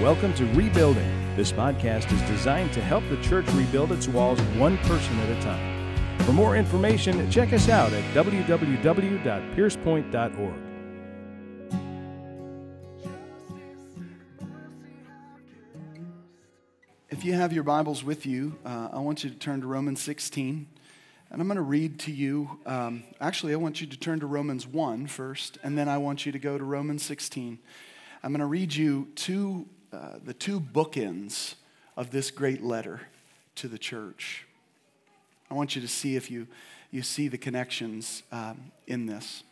Welcome to Rebuilding. This podcast is designed to help the church rebuild its walls one person at a time. For more information, check us out at www.piercepoint.org. If you have your Bibles with you, uh, I want you to turn to Romans 16. And I'm going to read to you. Um, actually, I want you to turn to Romans 1 first, and then I want you to go to Romans 16. I'm going to read you two, uh, the two bookends of this great letter to the church. I want you to see if you, you see the connections um, in this.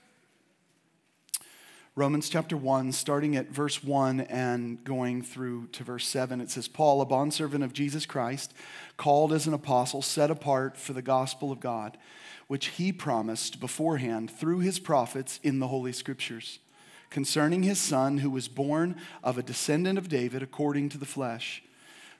Romans chapter 1, starting at verse 1 and going through to verse 7, it says, Paul, a bondservant of Jesus Christ, called as an apostle, set apart for the gospel of God, which he promised beforehand through his prophets in the Holy Scriptures, concerning his son, who was born of a descendant of David according to the flesh,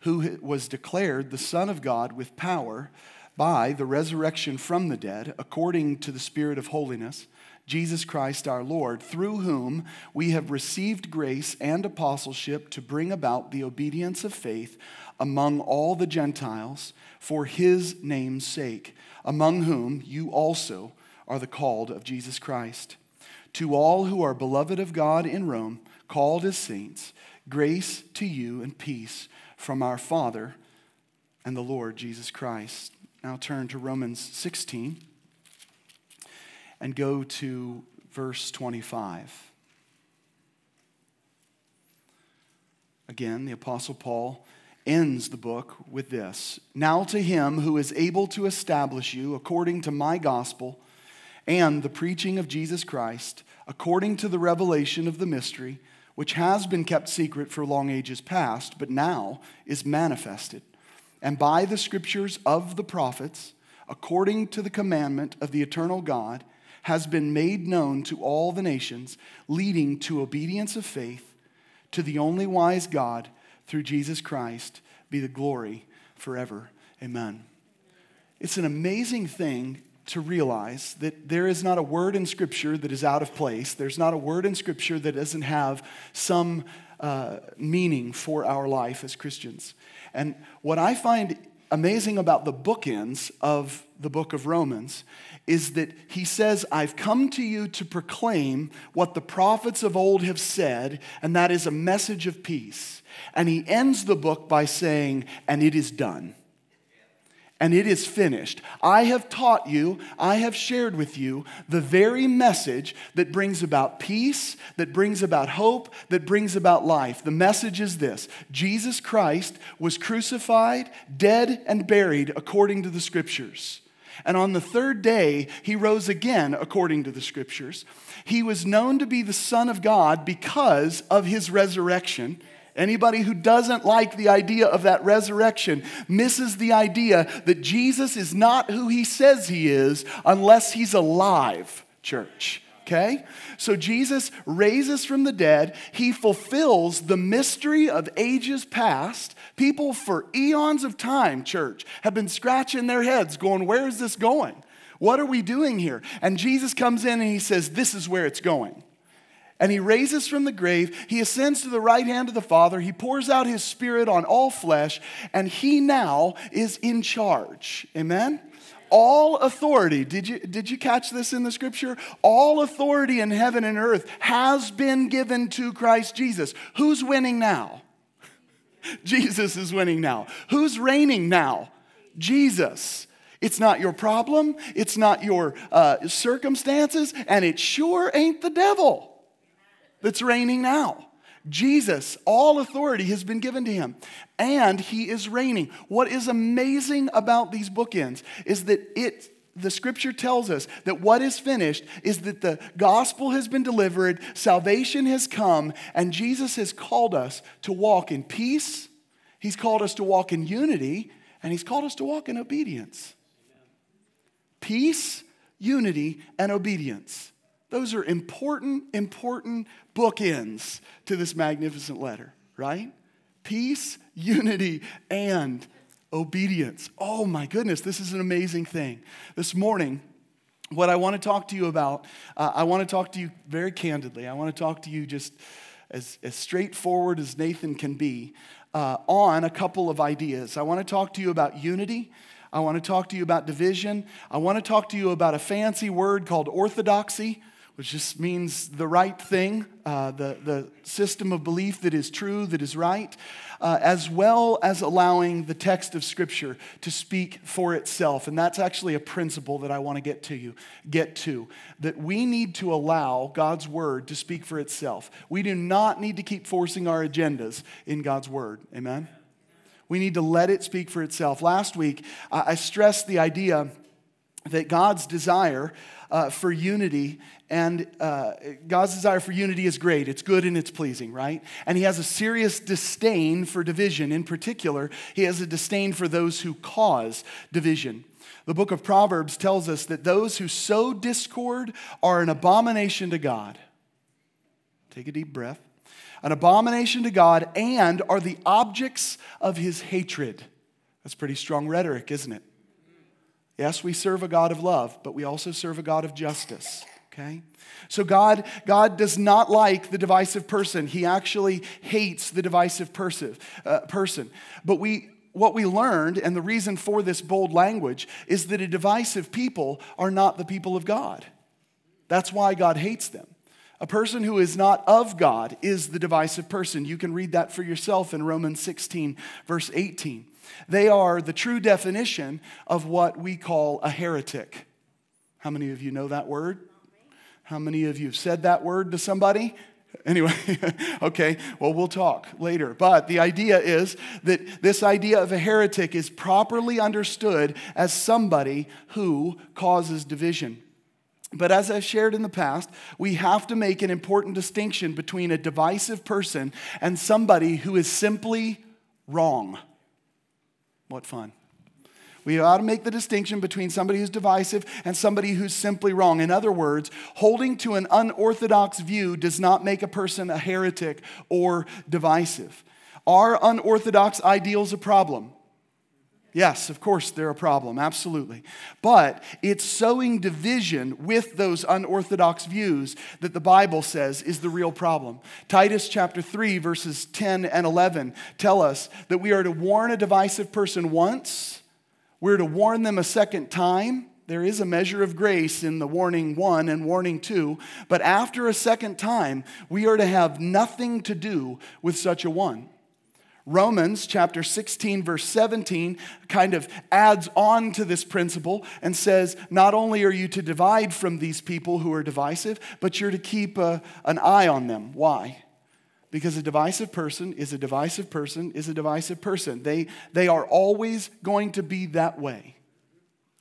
who was declared the Son of God with power by the resurrection from the dead, according to the Spirit of holiness Jesus Christ our Lord, through whom we have received grace and apostleship to bring about the obedience of faith among all the Gentiles for his name's sake, among whom you also are the called of Jesus Christ. To all who are beloved of God in Rome, called as saints, grace to you and peace from our Father and the Lord Jesus Christ. Now turn to Romans 16 and go to verse 25. Again, the Apostle Paul ends the book with this Now to him who is able to establish you according to my gospel and the preaching of Jesus Christ, according to the revelation of the mystery, which has been kept secret for long ages past, but now is manifested. And by the scriptures of the prophets, according to the commandment of the eternal God, has been made known to all the nations, leading to obedience of faith to the only wise God through Jesus Christ, be the glory forever. Amen. It's an amazing thing to realize that there is not a word in Scripture that is out of place. There's not a word in Scripture that doesn't have some uh, meaning for our life as Christians. And what I find amazing about the bookends of the book of Romans is that he says, I've come to you to proclaim what the prophets of old have said, and that is a message of peace. And he ends the book by saying, and it is done. And it is finished. I have taught you, I have shared with you the very message that brings about peace, that brings about hope, that brings about life. The message is this Jesus Christ was crucified, dead, and buried according to the scriptures. And on the third day, he rose again, according to the scriptures. He was known to be the Son of God because of his resurrection. Anybody who doesn't like the idea of that resurrection misses the idea that Jesus is not who he says he is unless he's alive, church okay? So Jesus raises from the dead. He fulfills the mystery of ages past. People for eons of time, church, have been scratching their heads going, Where is this going? What are we doing here? And Jesus comes in and he says, This is where it's going. And he raises from the grave. He ascends to the right hand of the Father. He pours out his spirit on all flesh, and he now is in charge. Amen? all authority, did you, did you catch this in the scripture? All authority in heaven and earth has been given to Christ Jesus. Who's winning now? Jesus is winning now. Who's reigning now? Jesus. It's not your problem, it's not your uh, circumstances, and it sure ain't the devil that's reigning now. Jesus, all authority has been given to him, and he is reigning. What is amazing about these bookends is that it the scripture tells us that what is finished is that the gospel has been delivered, salvation has come, and Jesus has called us to walk in peace. He's called us to walk in unity, and He's called us to walk in obedience. Peace, unity, and obedience. Those are important, important bookends to this magnificent letter, right? Peace, unity, and obedience. Oh my goodness, this is an amazing thing. This morning, what I want to talk to you about, uh, I want to talk to you very candidly. I want to talk to you just as, as straightforward as Nathan can be, uh, on a couple of ideas. I want to talk to you about unity. I want to talk to you about division. I want to talk to you about a fancy word called orthodoxy, which just means the right thing, uh, the, the system of belief that is true, that is right, uh, as well as allowing the text of Scripture to speak for itself. And that's actually a principle that I want to get to you, get to, that we need to allow God's Word to speak for itself. We do not need to keep forcing our agendas in God's Word. Amen? We need to let it speak for itself. Last week, I stressed the idea that God's desire uh, for unity and uh, God's desire for unity is great. It's good and it's pleasing, right? And He has a serious disdain for division. In particular, He has a disdain for those who cause division. The book of Proverbs tells us that those who sow discord are an abomination to God. Take a deep breath. An abomination to God and are the objects of His hatred. That's pretty strong rhetoric, isn't it? Yes, we serve a God of love, but we also serve a God of justice. Okay? So God, God does not like the divisive person. He actually hates the divisive person. Uh, person. But we, what we learned, and the reason for this bold language, is that a divisive people are not the people of God. That's why God hates them. A person who is not of God is the divisive person. You can read that for yourself in Romans 16, verse 18. They are the true definition of what we call a heretic. How many of you know that word? How many of you have said that word to somebody? Anyway, okay, well, we'll talk later. But the idea is that this idea of a heretic is properly understood as somebody who causes division. But as I've shared in the past, we have to make an important distinction between a divisive person and somebody who is simply wrong. What fun. We ought to make the distinction between somebody who's divisive and somebody who's simply wrong. In other words, holding to an unorthodox view does not make a person a heretic or divisive. Are unorthodox ideals a problem? Yes, of course, they're a problem, absolutely. But it's sowing division with those unorthodox views that the Bible says is the real problem. Titus chapter 3, verses 10 and 11 tell us that we are to warn a divisive person once we're to warn them a second time. There is a measure of grace in the warning one and warning two, but after a second time, we are to have nothing to do with such a one. Romans chapter 16, verse 17, kind of adds on to this principle and says, Not only are you to divide from these people who are divisive, but you're to keep a, an eye on them. Why? Because a divisive person is a divisive person is a divisive person. They, they are always going to be that way.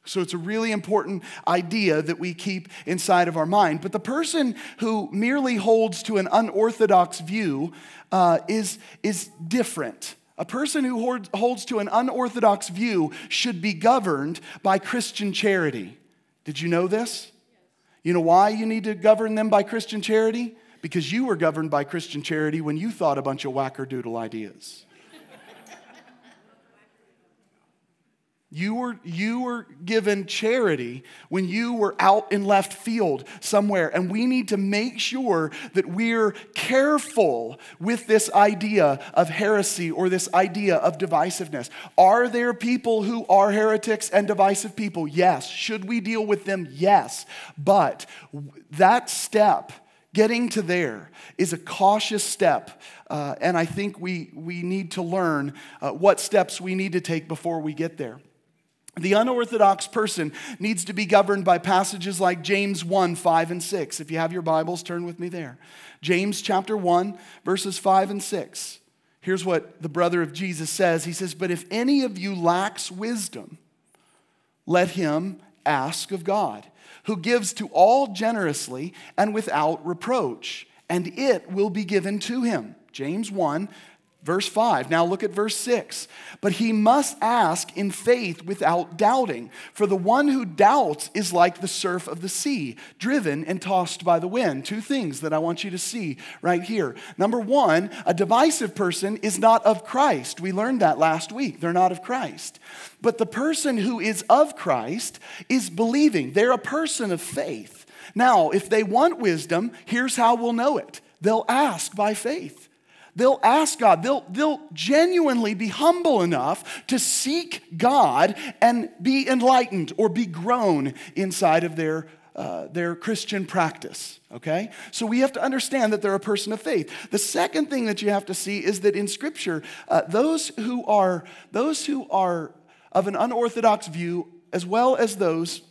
So it's a really important idea that we keep inside of our mind. But the person who merely holds to an unorthodox view uh, is, is different. A person who holds to an unorthodox view should be governed by Christian charity. Did you know this? You know why you need to govern them by Christian charity? because you were governed by Christian charity when you thought a bunch of wackerdoodle ideas. You were, you were given charity when you were out in left field somewhere. And we need to make sure that we're careful with this idea of heresy or this idea of divisiveness. Are there people who are heretics and divisive people? Yes. Should we deal with them? Yes. But that step, Getting to there is a cautious step, uh, and I think we, we need to learn uh, what steps we need to take before we get there. The unorthodox person needs to be governed by passages like James 1 5 and 6. If you have your Bibles, turn with me there. James chapter 1, verses 5 and 6. Here's what the brother of Jesus says He says, But if any of you lacks wisdom, let him ask of God who gives to all generously and without reproach, and it will be given to him. James 1, Verse 5. Now look at verse 6. But he must ask in faith without doubting. For the one who doubts is like the surf of the sea, driven and tossed by the wind. Two things that I want you to see right here. Number one, a divisive person is not of Christ. We learned that last week. They're not of Christ. But the person who is of Christ is believing, they're a person of faith. Now, if they want wisdom, here's how we'll know it they'll ask by faith. They'll ask God, they'll, they'll genuinely be humble enough to seek God and be enlightened or be grown inside of their, uh, their Christian practice. Okay? So we have to understand that they're a person of faith. The second thing that you have to see is that in Scripture, uh, those who are those who are of an unorthodox view, as well as those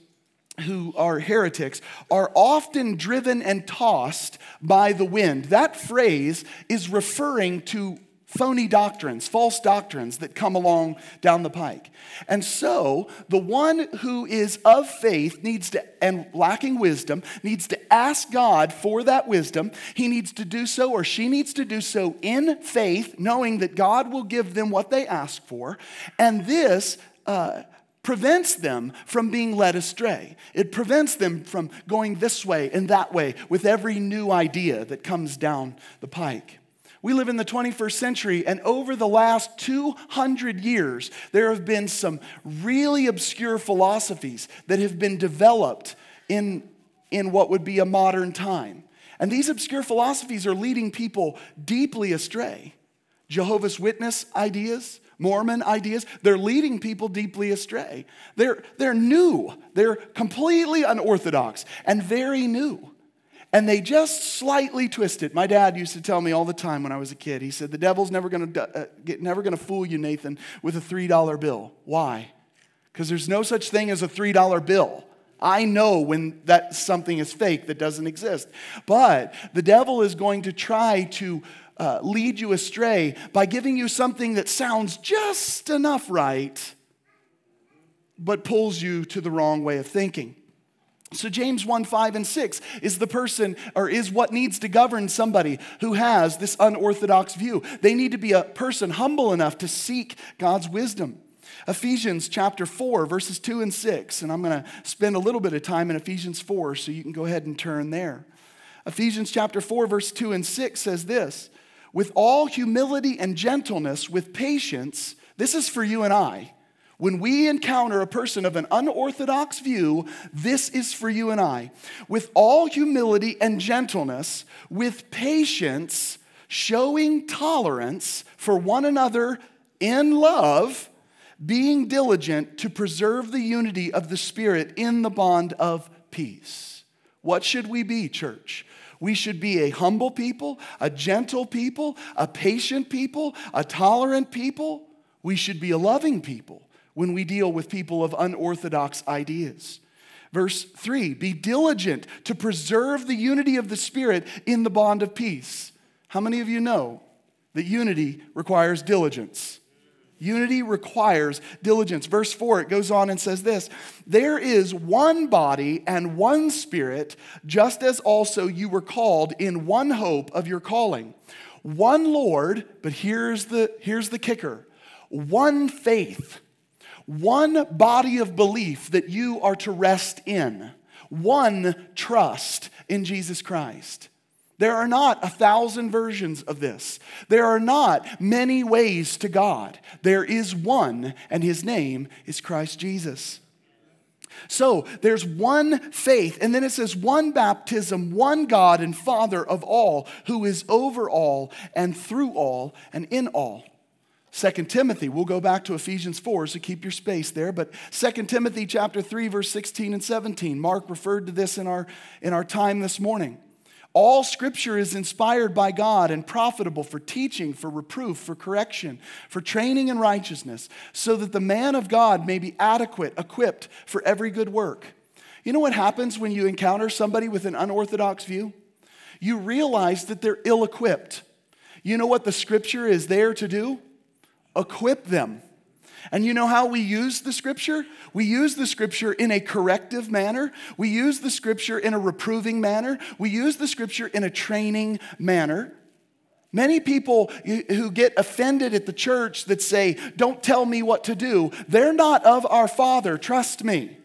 who are heretics are often driven and tossed by the wind. That phrase is referring to phony doctrines, false doctrines that come along down the pike. And so, the one who is of faith needs to, and lacking wisdom, needs to ask God for that wisdom. He needs to do so, or she needs to do so in faith, knowing that God will give them what they ask for. And this, uh, prevents them from being led astray. It prevents them from going this way and that way with every new idea that comes down the pike. We live in the 21st century, and over the last 200 years, there have been some really obscure philosophies that have been developed in, in what would be a modern time. And these obscure philosophies are leading people deeply astray. Jehovah's Witness ideas, Mormon ideas, they're leading people deeply astray. They're, they're new, they're completely unorthodox and very new. And they just slightly twist it. My dad used to tell me all the time when I was a kid. He said, "The devil's never to uh, never to fool you, Nathan, with a three dollar bill. Why? Because there's no such thing as a three dollar bill. I know when that something is fake that doesn't exist. But the devil is going to try to uh, lead you astray by giving you something that sounds just enough right, but pulls you to the wrong way of thinking. So, James 1 5 and 6 is the person or is what needs to govern somebody who has this unorthodox view. They need to be a person humble enough to seek God's wisdom. Ephesians chapter 4, verses 2 and 6, and I'm going to spend a little bit of time in Ephesians 4, so you can go ahead and turn there. Ephesians chapter 4, verse 2 and 6 says this with all humility and gentleness, with patience. This is for you and I. When we encounter a person of an unorthodox view, this is for you and I. With all humility and gentleness, with patience, showing tolerance for one another in love, being diligent to preserve the unity of the Spirit in the bond of peace. What should we be, church? We should be a humble people, a gentle people, a patient people, a tolerant people. We should be a loving people when we deal with people of unorthodox ideas. Verse 3 Be diligent to preserve the unity of the Spirit in the bond of peace. How many of you know that unity requires diligence? Unity requires diligence. Verse 4, it goes on and says this There is one body and one spirit, just as also you were called in one hope of your calling. One Lord, but here's the, here's the kicker one faith, one body of belief that you are to rest in, one trust in Jesus Christ. There are not a thousand versions of this. There are not many ways to God. There is one, and his name is Christ Jesus. So there's one faith, and then it says one baptism, one God and Father of all, who is over all and through all and in all. 2 Timothy, we'll go back to Ephesians 4, so keep your space there. But 2 Timothy chapter 3, verse 16 and 17. Mark referred to this in our, in our time this morning. All scripture is inspired by God and profitable for teaching, for reproof, for correction, for training in righteousness, so that the man of God may be adequate, equipped for every good work. You know what happens when you encounter somebody with an unorthodox view? You realize that they're ill equipped. You know what the scripture is there to do? Equip them. And you know how we use the scripture? We use the scripture in a corrective manner. We use the scripture in a reproving manner. We use the scripture in a training manner. Many people who get offended at the church that say, Don't tell me what to do, they're not of our Father, trust me.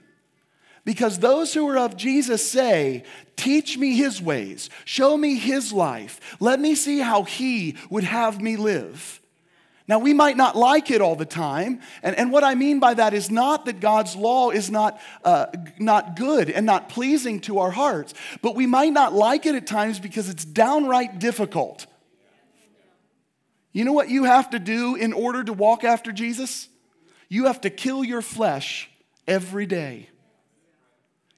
Because those who are of Jesus say, Teach me his ways, show me his life, let me see how he would have me live. Now, we might not like it all the time. And, and what I mean by that is not that God's law is not, uh, not good and not pleasing to our hearts, but we might not like it at times because it's downright difficult. You know what you have to do in order to walk after Jesus? You have to kill your flesh every day.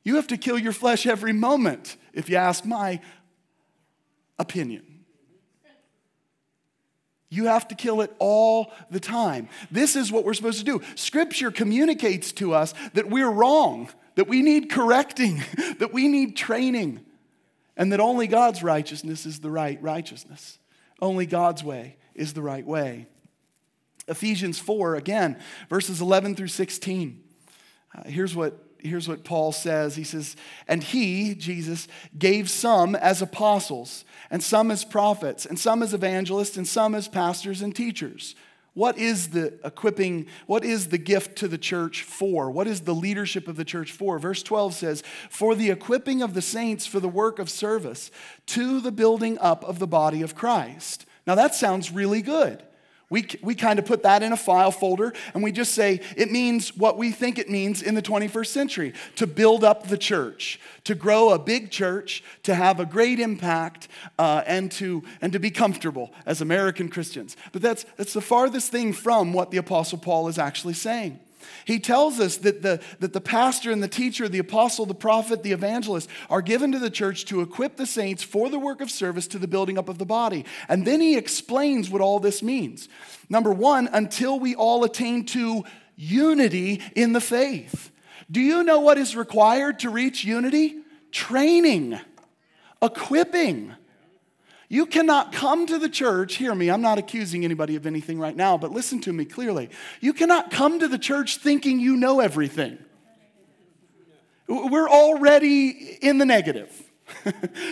You have to kill your flesh every moment, if you ask my opinion. You have to kill it all the time. This is what we're supposed to do. Scripture communicates to us that we're wrong, that we need correcting, that we need training, and that only God's righteousness is the right righteousness. Only God's way is the right way. Ephesians 4, again, verses 11 through 16. Uh, here's what here's what Paul says. He says, And he, Jesus, gave some as apostles, and some as prophets, and some as evangelists, and some as pastors and teachers. What is the equipping? What is the gift to the church for? What is the leadership of the church for? Verse 12 says, For the equipping of the saints for the work of service, to the building up of the body of Christ. Now that sounds really good. We, we kind of put that in a file folder and we just say it means what we think it means in the 21st century to build up the church, to grow a big church, to have a great impact, uh, and, to, and to be comfortable as American Christians. But that's, that's the farthest thing from what the Apostle Paul is actually saying. He tells us that the, that the pastor and the teacher, the apostle, the prophet, the evangelist are given to the church to equip the saints for the work of service to the building up of the body. And then he explains what all this means. Number one, until we all attain to unity in the faith. Do you know what is required to reach unity? Training, equipping. You cannot come to the church, hear me, I'm not accusing anybody of anything right now, but listen to me clearly. You cannot come to the church thinking you know everything. We're already in the negative,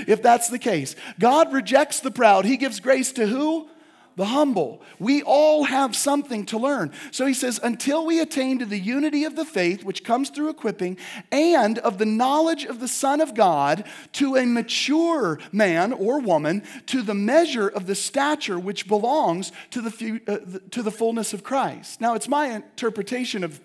if that's the case. God rejects the proud. He gives grace to who? The humble. We all have something to learn. So he says, until we attain to the unity of the faith, which comes through equipping, and of the knowledge of the Son of God, to a mature man or woman, to the measure of the stature which belongs to the, uh, to the fullness of Christ. Now, it's my interpretation of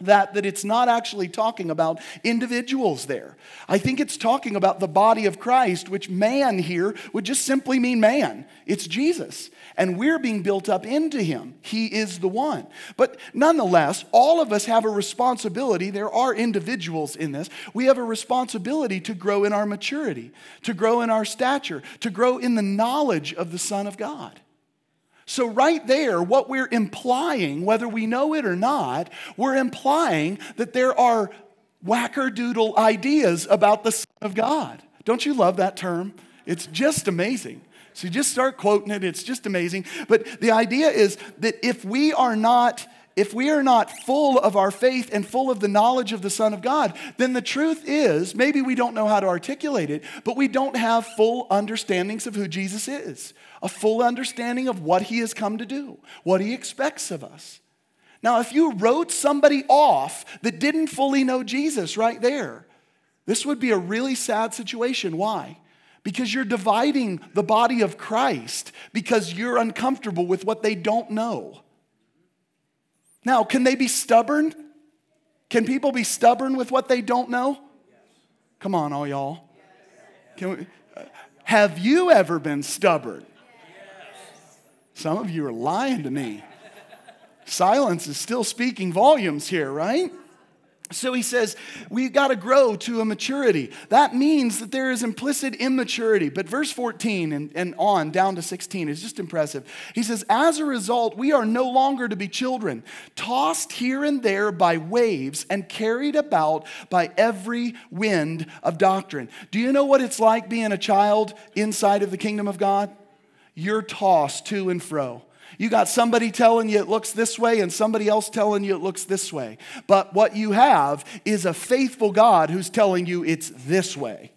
that that it's not actually talking about individuals there. I think it's talking about the body of Christ, which man here would just simply mean man. It's Jesus. And we're being built up into him. He is the one. But nonetheless, all of us have a responsibility. There are individuals in this. We have a responsibility to grow in our maturity, to grow in our stature, to grow in the knowledge of the Son of God. So, right there, what we're implying, whether we know it or not, we're implying that there are wackerdoodle ideas about the Son of God. Don't you love that term? It's just amazing. So, you just start quoting it, it's just amazing. But the idea is that if we are not if we are not full of our faith and full of the knowledge of the Son of God, then the truth is maybe we don't know how to articulate it, but we don't have full understandings of who Jesus is, a full understanding of what he has come to do, what he expects of us. Now, if you wrote somebody off that didn't fully know Jesus right there, this would be a really sad situation. Why? Because you're dividing the body of Christ because you're uncomfortable with what they don't know. Now, can they be stubborn? Can people be stubborn with what they don't know? Come on, all y'all. Can we, uh, have you ever been stubborn? Some of you are lying to me. Silence is still speaking volumes here, right? So he says, we've got to grow to a maturity. That means that there is implicit immaturity. But verse 14 and, and on down to 16 is just impressive. He says, As a result, we are no longer to be children, tossed here and there by waves and carried about by every wind of doctrine. Do you know what it's like being a child inside of the kingdom of God? You're tossed to and fro. You got somebody telling you it looks this way and somebody else telling you it looks this way. But what you have is a faithful God who's telling you it's this way.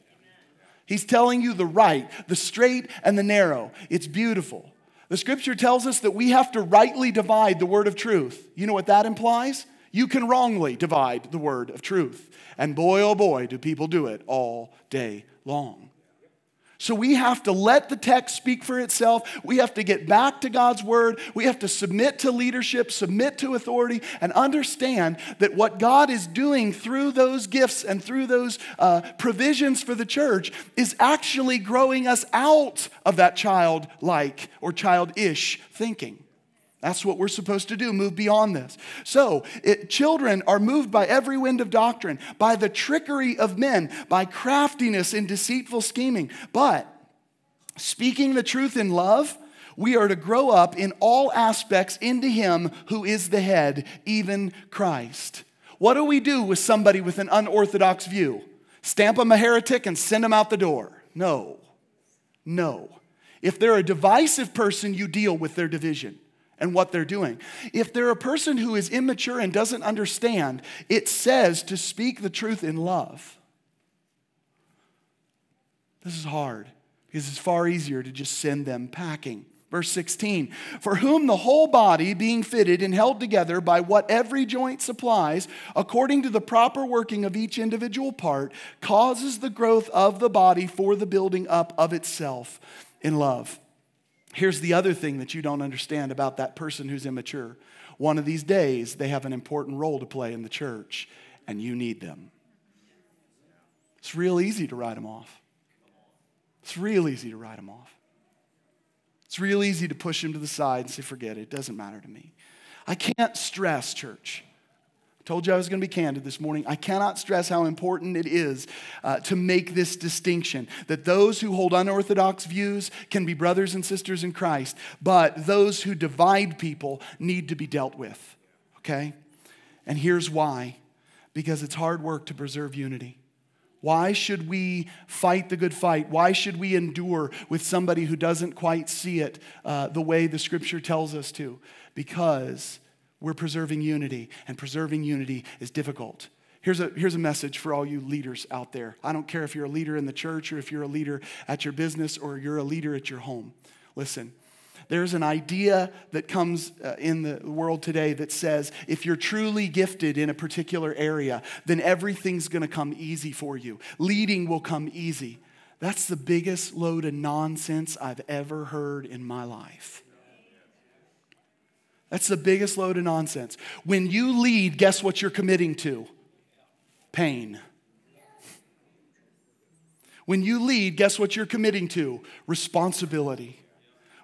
He's telling you the right, the straight, and the narrow. It's beautiful. The scripture tells us that we have to rightly divide the word of truth. You know what that implies? You can wrongly divide the word of truth. And boy, oh boy, do people do it all day long. So we have to let the text speak for itself. We have to get back to God's word. We have to submit to leadership, submit to authority, and understand that what God is doing through those gifts and through those uh, provisions for the church is actually growing us out of that childlike or childish thinking. That's what we're supposed to do, move beyond this. So, it, children are moved by every wind of doctrine, by the trickery of men, by craftiness and deceitful scheming. But speaking the truth in love, we are to grow up in all aspects into Him who is the head, even Christ. What do we do with somebody with an unorthodox view? Stamp them a heretic and send them out the door? No. No. If they're a divisive person, you deal with their division and what they're doing. If they're a person who is immature and doesn't understand, it says to speak the truth in love. This is hard because it's far easier to just send them packing. Verse 16, for whom the whole body, being fitted and held together by what every joint supplies, according to the proper working of each individual part, causes the growth of the body for the building up of itself in love. Here's the other thing that you don't understand about that person who's immature. One of these days, they have an important role to play in the church, and you need them. It's real easy to write them off. It's real easy to write them off. It's real easy to push them to the side and say, forget it, it doesn't matter to me. I can't stress, church, Told you I was going to be candid this morning. I cannot stress how important it is uh, to make this distinction that those who hold unorthodox views can be brothers and sisters in Christ, but those who divide people need to be dealt with. Okay? And here's why because it's hard work to preserve unity. Why should we fight the good fight? Why should we endure with somebody who doesn't quite see it uh, the way the scripture tells us to? Because we're preserving unity, and preserving unity is difficult. Here's a, here's a message for all you leaders out there. I don't care if you're a leader in the church or if you're a leader at your business or you're a leader at your home. Listen, there's an idea that comes uh, in the world today that says if you're truly gifted in a particular area, then everything's going to come easy for you. Leading will come easy. That's the biggest load of nonsense I've ever heard in my life. That's the biggest load of nonsense. When you lead, guess what you're committing to? Pain. When you lead, guess what you're committing to? Responsibility.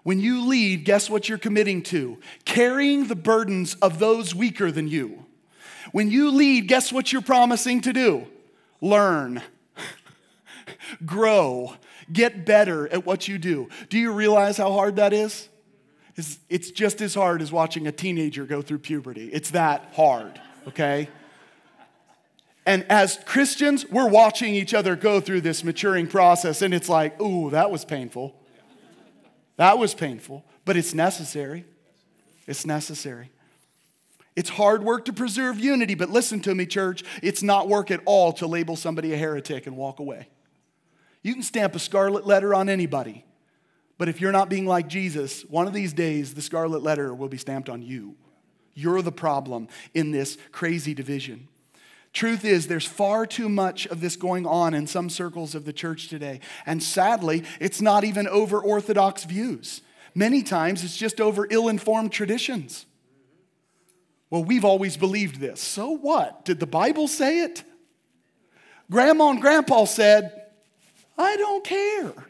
When you lead, guess what you're committing to? Carrying the burdens of those weaker than you. When you lead, guess what you're promising to do? Learn, grow, get better at what you do. Do you realize how hard that is? It's, it's just as hard as watching a teenager go through puberty. It's that hard, okay? And as Christians, we're watching each other go through this maturing process, and it's like, ooh, that was painful. That was painful, but it's necessary. It's necessary. It's hard work to preserve unity, but listen to me, church. It's not work at all to label somebody a heretic and walk away. You can stamp a scarlet letter on anybody. But if you're not being like Jesus, one of these days the scarlet letter will be stamped on you. You're the problem in this crazy division. Truth is, there's far too much of this going on in some circles of the church today. And sadly, it's not even over orthodox views. Many times it's just over ill informed traditions. Well, we've always believed this. So what? Did the Bible say it? Grandma and Grandpa said, I don't care.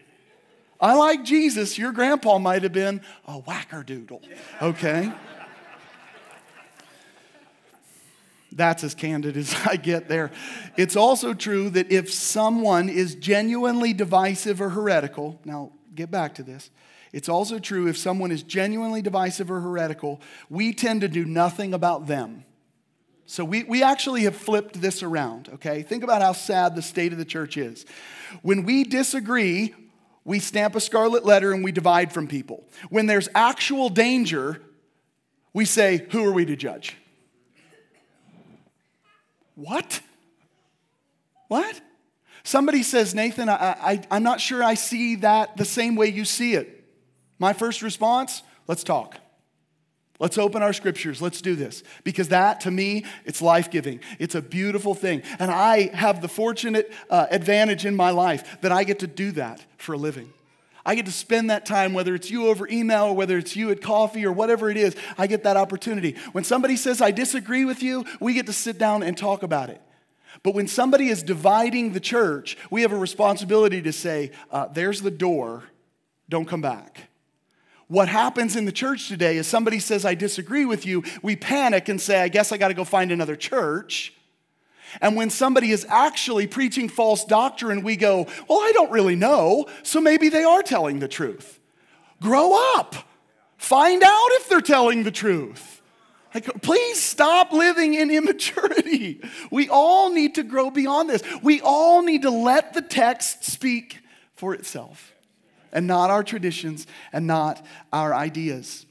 I like Jesus. Your grandpa might have been a wackerdoodle, okay? That's as candid as I get there. It's also true that if someone is genuinely divisive or heretical, now get back to this. It's also true if someone is genuinely divisive or heretical, we tend to do nothing about them. So we, we actually have flipped this around, okay? Think about how sad the state of the church is. When we disagree we stamp a scarlet letter and we divide from people. When there's actual danger, we say, Who are we to judge? What? What? Somebody says, Nathan, I, I, am not sure I see that the same way you see it. My first response, let's talk. Let's open our scriptures. Let's do this. Because that, to me, it's life giving. It's a beautiful thing. And I have the fortunate uh, advantage in my life that I get to do that for a living. I get to spend that time, whether it's you over email or whether it's you at coffee or whatever it is, I get that opportunity. When somebody says, I disagree with you, we get to sit down and talk about it. But when somebody is dividing the church, we have a responsibility to say, uh, there's the door, don't come back. What happens in the church today is somebody says, I disagree with you. We panic and say, I guess I got to go find another church. And when somebody is actually preaching false doctrine, we go, Well, I don't really know, so maybe they are telling the truth. Grow up. Find out if they're telling the truth. Like, please stop living in immaturity. We all need to grow beyond this. We all need to let the text speak for itself and not our traditions and not our ideas.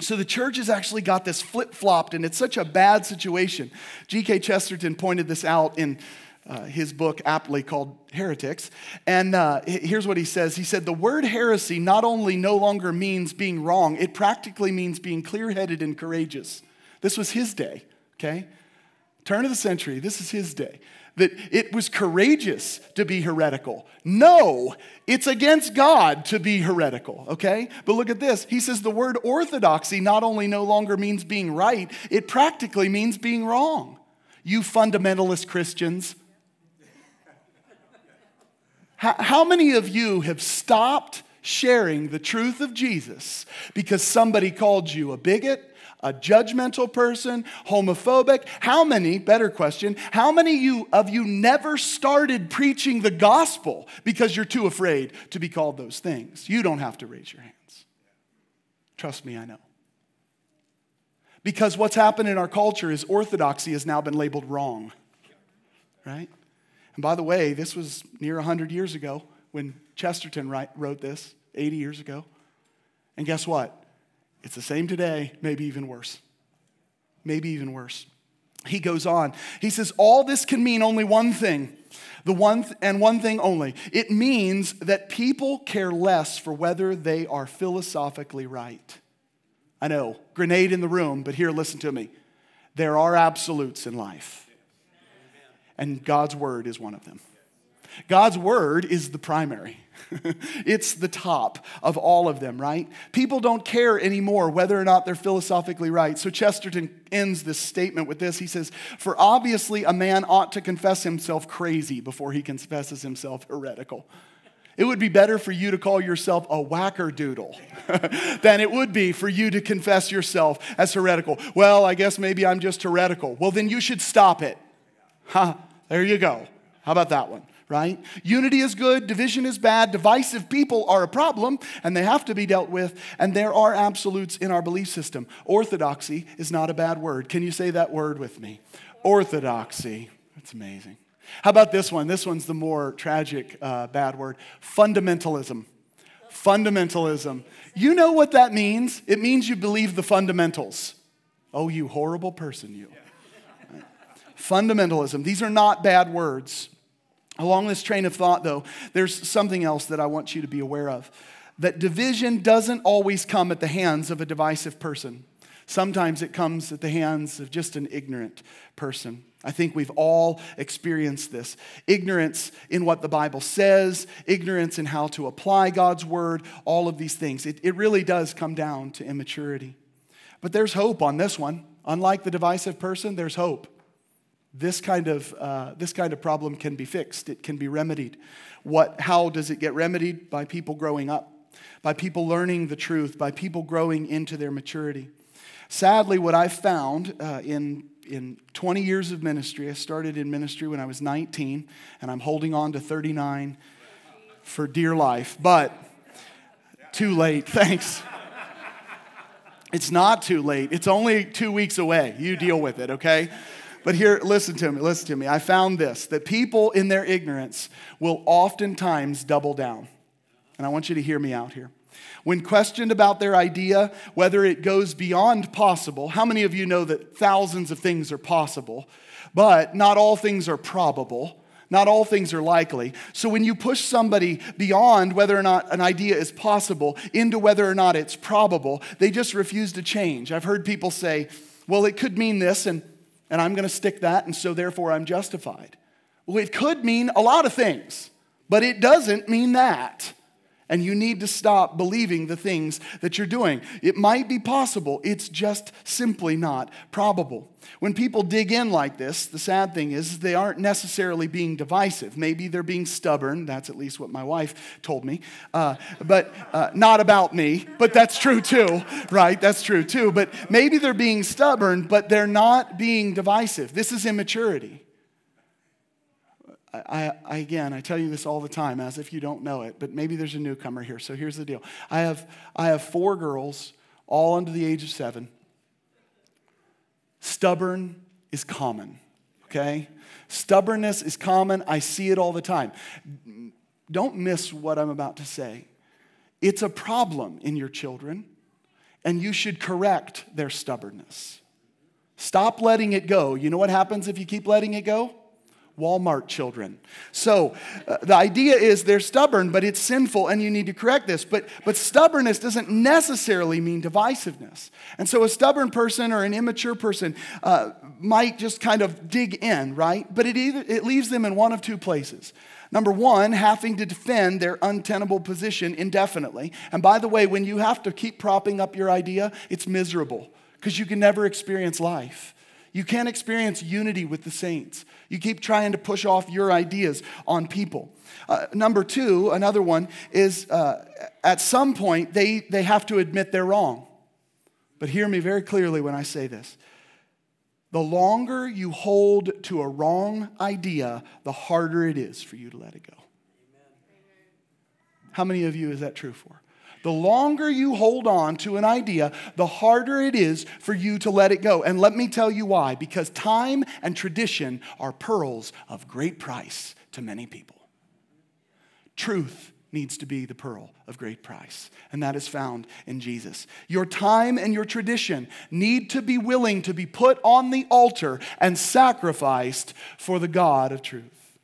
So the church has actually got this flip flopped, and it's such a bad situation. G.K. Chesterton pointed this out in uh, his book, aptly called Heretics. And uh, here's what he says He said, The word heresy not only no longer means being wrong, it practically means being clear headed and courageous. This was his day, okay? Turn of the century, this is his day that it was courageous to be heretical. No, it's against God to be heretical, okay? But look at this. He says the word orthodoxy not only no longer means being right, it practically means being wrong. You fundamentalist Christians. How, many of you have stopped sharing the truth of Jesus because somebody called you a bigot? A judgmental person, homophobic. How many, better question, how many of you never started preaching the gospel because you're too afraid to be called those things? You don't have to raise your hands. Trust me, I know. Because what's happened in our culture is orthodoxy has now been labeled wrong, right? And by the way, this was near 100 years ago when Chesterton wrote this, 80 years ago. And guess what? It's the same today, maybe even worse. Maybe even worse. He goes on. He says, All this can mean only one thing. The one th- and one thing only. It means that people care less for whether they are philosophically right. I know, grenade in the room, but here, listen to me. There are absolutes in life, and God's word is one of them. God's word is the primary. it's the top of all of them, right? People don't care anymore whether or not they're philosophically right. So Chesterton ends this statement with this. He says, For obviously a man ought to confess himself crazy before he confesses himself heretical. It would be better for you to call yourself a wackerdoodle than it would be for you to confess yourself as heretical. Well, I guess maybe I'm just heretical. Well, then you should stop it. Huh, there you go. How about that one? Right? Unity is good, division is bad, divisive people are a problem, and they have to be dealt with, and there are absolutes in our belief system. Orthodoxy is not a bad word. Can you say that word with me? Orthodoxy. That's amazing. How about this one? This one's the more tragic uh, bad word fundamentalism. Fundamentalism. You know what that means? It means you believe the fundamentals. Oh, you horrible person, you. Fundamentalism. These are not bad words. Along this train of thought, though, there's something else that I want you to be aware of that division doesn't always come at the hands of a divisive person. Sometimes it comes at the hands of just an ignorant person. I think we've all experienced this ignorance in what the Bible says, ignorance in how to apply God's word, all of these things. It, it really does come down to immaturity. But there's hope on this one. Unlike the divisive person, there's hope this kind of, uh, this kind of problem can be fixed, it can be remedied. What, how does it get remedied? By people growing up, by people learning the truth, by people growing into their maturity. Sadly, what I've found uh, in, in 20 years of ministry, I started in ministry when I was 19, and I'm holding on to 39 for dear life, but too late, thanks. It's not too late. It's only two weeks away. You deal with it, okay? But here, listen to me, listen to me. I found this that people in their ignorance will oftentimes double down. And I want you to hear me out here. When questioned about their idea, whether it goes beyond possible, how many of you know that thousands of things are possible, but not all things are probable? Not all things are likely. So when you push somebody beyond whether or not an idea is possible into whether or not it's probable, they just refuse to change. I've heard people say, well, it could mean this, and, and I'm going to stick that, and so therefore I'm justified. Well, it could mean a lot of things, but it doesn't mean that. And you need to stop believing the things that you're doing. It might be possible, it's just simply not probable. When people dig in like this, the sad thing is they aren't necessarily being divisive. Maybe they're being stubborn. That's at least what my wife told me. Uh, but uh, not about me, but that's true too, right? That's true too. But maybe they're being stubborn, but they're not being divisive. This is immaturity. I, I, again, I tell you this all the time as if you don't know it, but maybe there's a newcomer here. So here's the deal I have, I have four girls, all under the age of seven. Stubborn is common, okay? Stubbornness is common. I see it all the time. Don't miss what I'm about to say. It's a problem in your children, and you should correct their stubbornness. Stop letting it go. You know what happens if you keep letting it go? Walmart children. So uh, the idea is they're stubborn, but it's sinful and you need to correct this. But, but stubbornness doesn't necessarily mean divisiveness. And so a stubborn person or an immature person uh, might just kind of dig in, right? But it, either, it leaves them in one of two places. Number one, having to defend their untenable position indefinitely. And by the way, when you have to keep propping up your idea, it's miserable because you can never experience life. You can't experience unity with the saints. You keep trying to push off your ideas on people. Uh, number two, another one, is uh, at some point they, they have to admit they're wrong. But hear me very clearly when I say this. The longer you hold to a wrong idea, the harder it is for you to let it go. How many of you is that true for? The longer you hold on to an idea, the harder it is for you to let it go. And let me tell you why because time and tradition are pearls of great price to many people. Truth needs to be the pearl of great price, and that is found in Jesus. Your time and your tradition need to be willing to be put on the altar and sacrificed for the God of truth.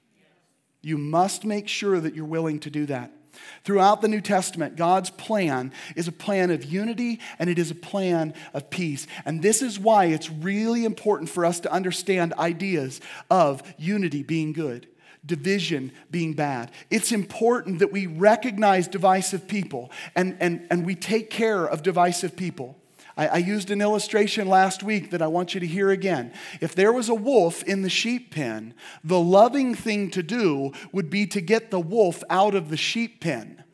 You must make sure that you're willing to do that. Throughout the New Testament, God's plan is a plan of unity and it is a plan of peace. And this is why it's really important for us to understand ideas of unity being good, division being bad. It's important that we recognize divisive people and, and, and we take care of divisive people. I, I, used an illustration last week that I want you to hear again. If there was a wolf in the sheep pen, the loving thing to do would be to get the wolf out of the sheep pen.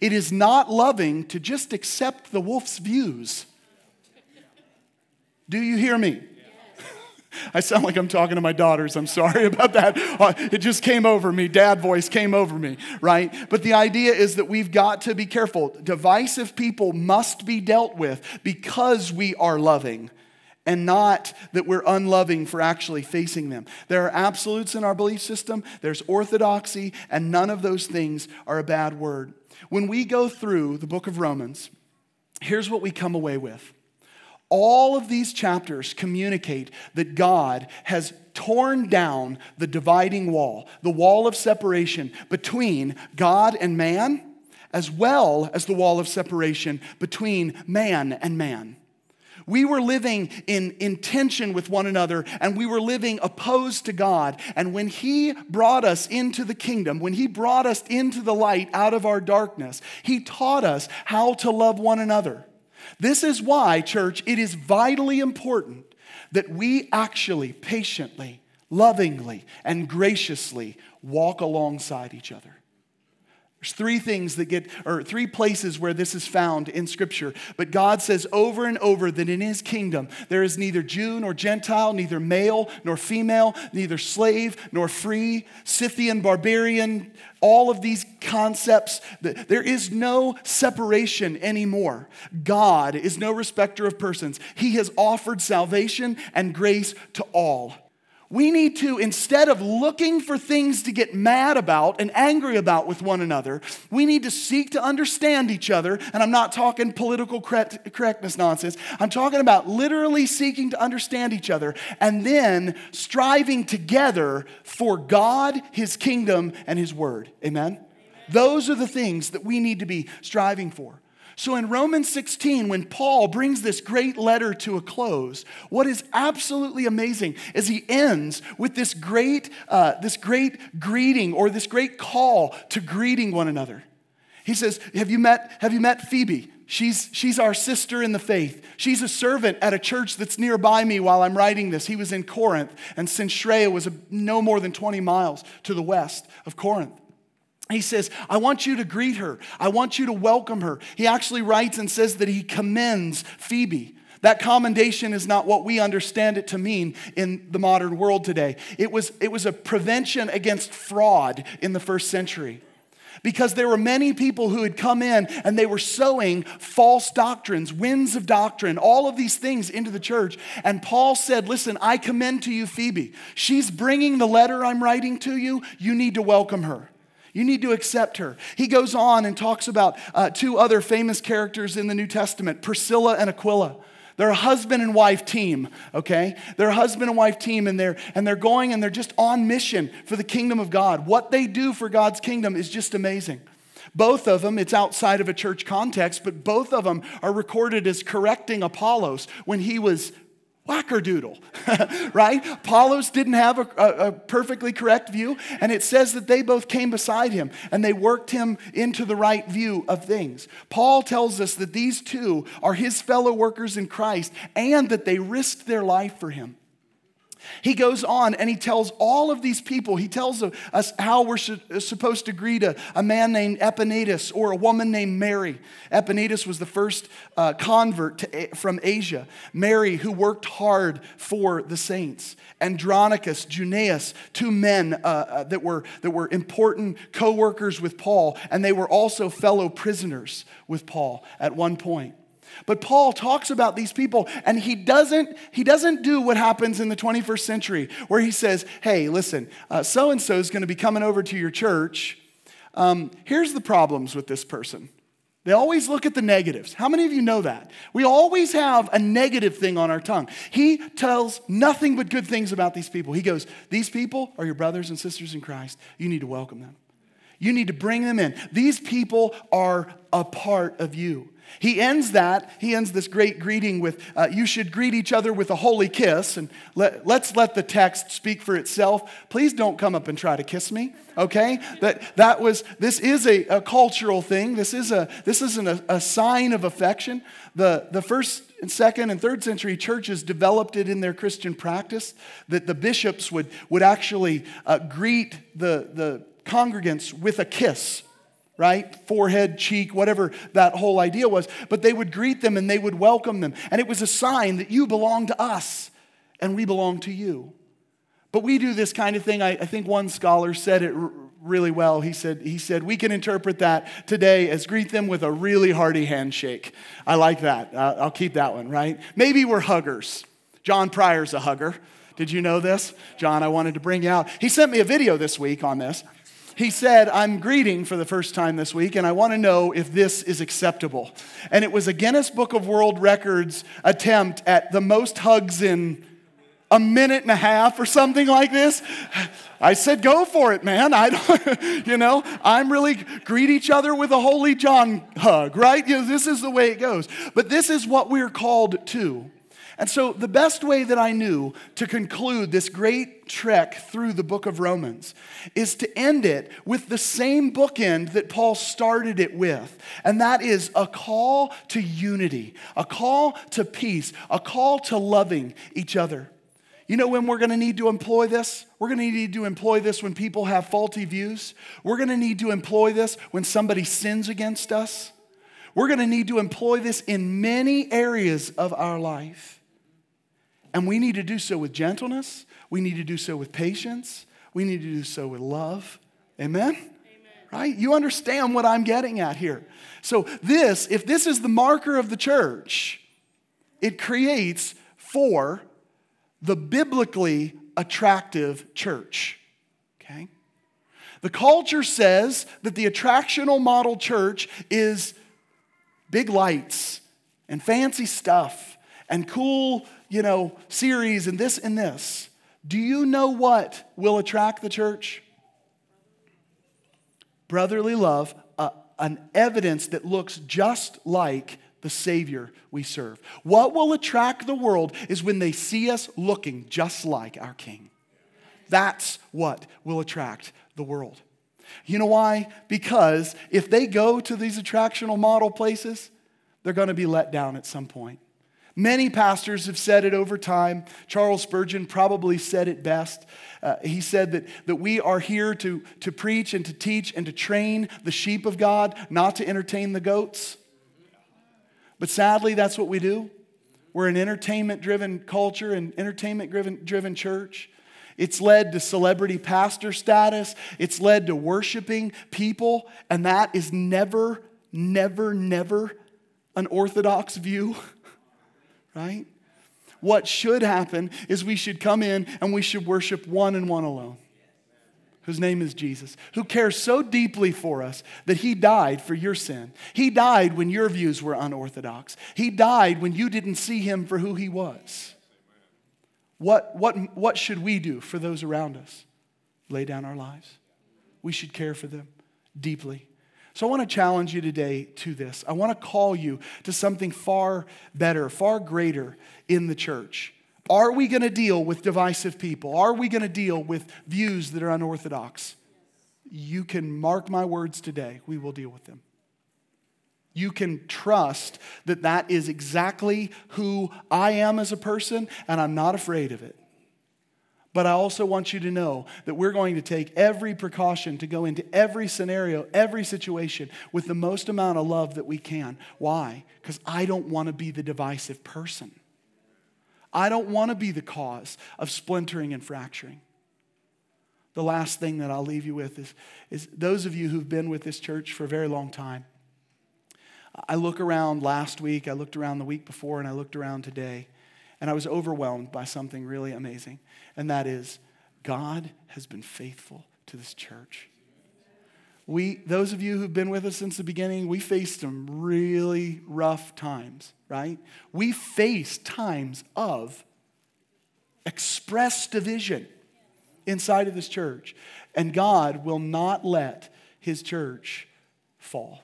It is not loving to just accept the wolf's views. Do you hear me? I sound like I'm talking to my daughters. I'm sorry about that. Uh, it just came over me. Dad voice came over me, right? But the idea is that we've got to be careful. Divisive people must be dealt with because we are loving and not that we're unloving for actually facing them. There are absolutes in our belief system, there's orthodoxy, and none of those things are a bad word. When we go through the book of Romans, here's what we come away with all of these chapters communicate that God has torn down the dividing wall, the wall of separation between God and man, as well as the wall of separation between man and man. We were living in, in tension with one another and we were living opposed to God. And when He brought us into the kingdom, when He brought us into the light out of our darkness, He taught us how to love one another. This is why, church, it is vitally important that we actually patiently, lovingly, and graciously walk alongside each other. There's three things that get, or three places where this is found in Scripture. But God says over and over that in His kingdom there is neither Jew nor Gentile, neither male nor female, neither slave nor free, Scythian, barbarian, all of these concepts. There is no separation anymore. God is no respecter of persons. He has offered salvation and grace to all. We need to, instead of looking for things to get mad about and angry about with one another, we need to seek to understand each other. And I'm not talking political correct, correctness nonsense. I'm talking about literally seeking to understand each other and then striving together for God, His kingdom, and His word. Amen? Amen? Those are the things that we need to be striving for. So in Romans 16, when Paul brings this great letter to a close, what is absolutely amazing is he ends with this great, uh, this great greeting or this great call to greeting one another. He says, Have you met, have you met Phoebe? She's, she's our sister in the faith. She's a servant at a church that's nearby me while I'm writing this. He was in Corinth, and Cenchrea was a, no more than 20 miles to the west of Corinth. He says, I want you to greet her. I want you to welcome her. He actually writes and says that he commends Phoebe. That commendation is not what we understand it to mean in the modern world today. It was, it was a prevention against fraud in the first century. Because there were many people who had come in and they were sowing false doctrines, winds of doctrine, all of these things into the church. And Paul said, Listen, I commend to you Phoebe. She's bringing the letter I'm writing to you. You need to welcome her. You need to accept her. He goes on and talks about uh, two other famous characters in the New Testament Priscilla and Aquila. They're a husband and wife team, okay? They're a husband and wife team, and they're, and they're going and they're just on mission for the kingdom of God. What they do for God's kingdom is just amazing. Both of them, it's outside of a church context, but both of them are recorded as correcting Apollos when he was wackerdoodle, right? Apollos didn't have a, a, a, perfectly correct view, and it says that they both came beside him and they worked him into the right view of things. Paul tells us that these two are his fellow workers in Christ and that they risked their life for him. He goes on and he tells all of these people, he tells us how we're supposed to greet a, a man named Epaenetus or a woman named Mary. Epaenetus was the first uh, convert to, from Asia. Mary, who worked hard for the saints. Andronicus, Junias, two men uh, uh, that, were, that were important co workers with Paul, and they were also fellow prisoners with Paul at one point. But Paul talks about these people and he doesn't, he doesn't do what happens in the 21st century where he says, hey, listen, so and so is going to be coming over to your church. Um, here's the problems with this person. They always look at the negatives. How many of you know that? We always have a negative thing on our tongue. He tells nothing but good things about these people. He goes, These people are your brothers and sisters in Christ. You need to welcome them. You need to bring them in. These people are a part of you. He ends that, he ends this great greeting with, uh, You should greet each other with a holy kiss. And let, let's let the text speak for itself. Please don't come up and try to kiss me, okay? That, that was, this is a, a cultural thing. This, is a, this isn't a, a sign of affection. The, the first and second and third century churches developed it in their Christian practice that the bishops would, would actually uh, greet the, the congregants with a kiss right? Forehead, cheek, whatever that whole idea was. But they would greet them and they would welcome them. And it was a sign that you belong to us and we belong to you. But we do this kind of thing. I, I think one scholar said it r- really well. He said, he said, We can interpret that today as greet them with a really hearty handshake. I like that. Uh, I'll keep that one, right? Maybe we're huggers. John Pryor's a hugger. Did you know this? John, I wanted to bring you out. He sent me a video this week on this he said, I'm greeting for the first time this week, and I want to know if this is acceptable. And it was a Guinness Book of World Records attempt at the most hugs in a minute and a half or something like this. I said, go for it, man. I don't, you know, I'm really greet each other with a holy John hug, right? You know, this is the way it goes. But this is what we're called to. And so, the best way that I knew to conclude this great trek through the book of Romans is to end it with the same bookend that Paul started it with. And that is a call to unity, a call to peace, a call to loving each other. You know when we're going to need to employ this? We're going to need to employ this when people have faulty views. We're going to need to employ this when somebody sins against us. We're going to need to employ this in many areas of our life. And we need to do so with gentleness. We need to do so with patience. We need to do so with love. Amen? Amen? Right? You understand what I'm getting at here. So, this, if this is the marker of the church, it creates for the biblically attractive church. Okay? The culture says that the attractional model church is big lights and fancy stuff and cool, you know, series and this and this. Do you know what will attract the church? Brotherly love, uh, an evidence that looks just like the Savior we serve. What will attract the world is when they see us looking just like our King. That's what will attract the world. You know why? Because if they go to these attractional model places, they're going to be let down at some point. Many pastors have said it over time. Charles Spurgeon probably said it best. Uh, he said that, that we are here to, to preach and to teach and to train the sheep of God, not to entertain the goats. But sadly, that's what we do. We're an entertainment driven culture and entertainment driven church. It's led to celebrity pastor status. It's led to worshiping people. And that is never, never, never an orthodox view. right? What should happen is we should come in and we should worship one and one alone, whose name is Jesus, who cares so deeply for us that he died for your sin. He died when your views were unorthodox, he died when you didn't see him for who he was. What, what, what should we do for those around us? Lay down our lives. We should care for them deeply. So I want to challenge you today to this. I want to call you to something far better, far greater in the church. Are we going to deal with divisive people? Are we going to deal with views that are unorthodox? You can mark my words today, we will deal with them. You can trust that that is exactly who I am as a person, and I'm not afraid of it. But I also want you to know that we're going to take every precaution to go into every scenario, every situation with the most amount of love that we can. Why? Because I don't want to be the divisive person. I don't want to be the cause of splintering and fracturing. The last thing that I'll leave you with is, is those of you who've been with this church for a very long time. I look around last week, I looked around the week before, and I looked around today, and I was overwhelmed by something really amazing and that is God has been faithful to this church. We, those of you who've been with us since the beginning, we faced some really rough times, right? We faced times of express division inside of this church. And God will not let his church fall.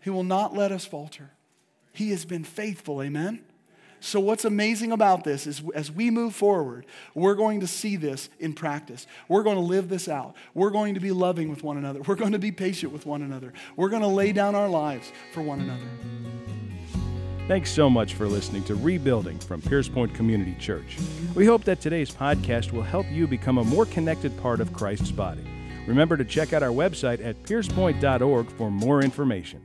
He will not let us falter. He has been faithful, amen? So, what's amazing about this is as we move forward, we're going to see this in practice. We're going to live this out. We're going to be loving with one another. We're going to be patient with one another. We're going to lay down our lives for one another. Thanks so much for listening to Rebuilding from Pierce Point Community Church. We hope that today's podcast will help you become a more connected part of Christ's body. Remember to check out our website at piercepoint.org for more information.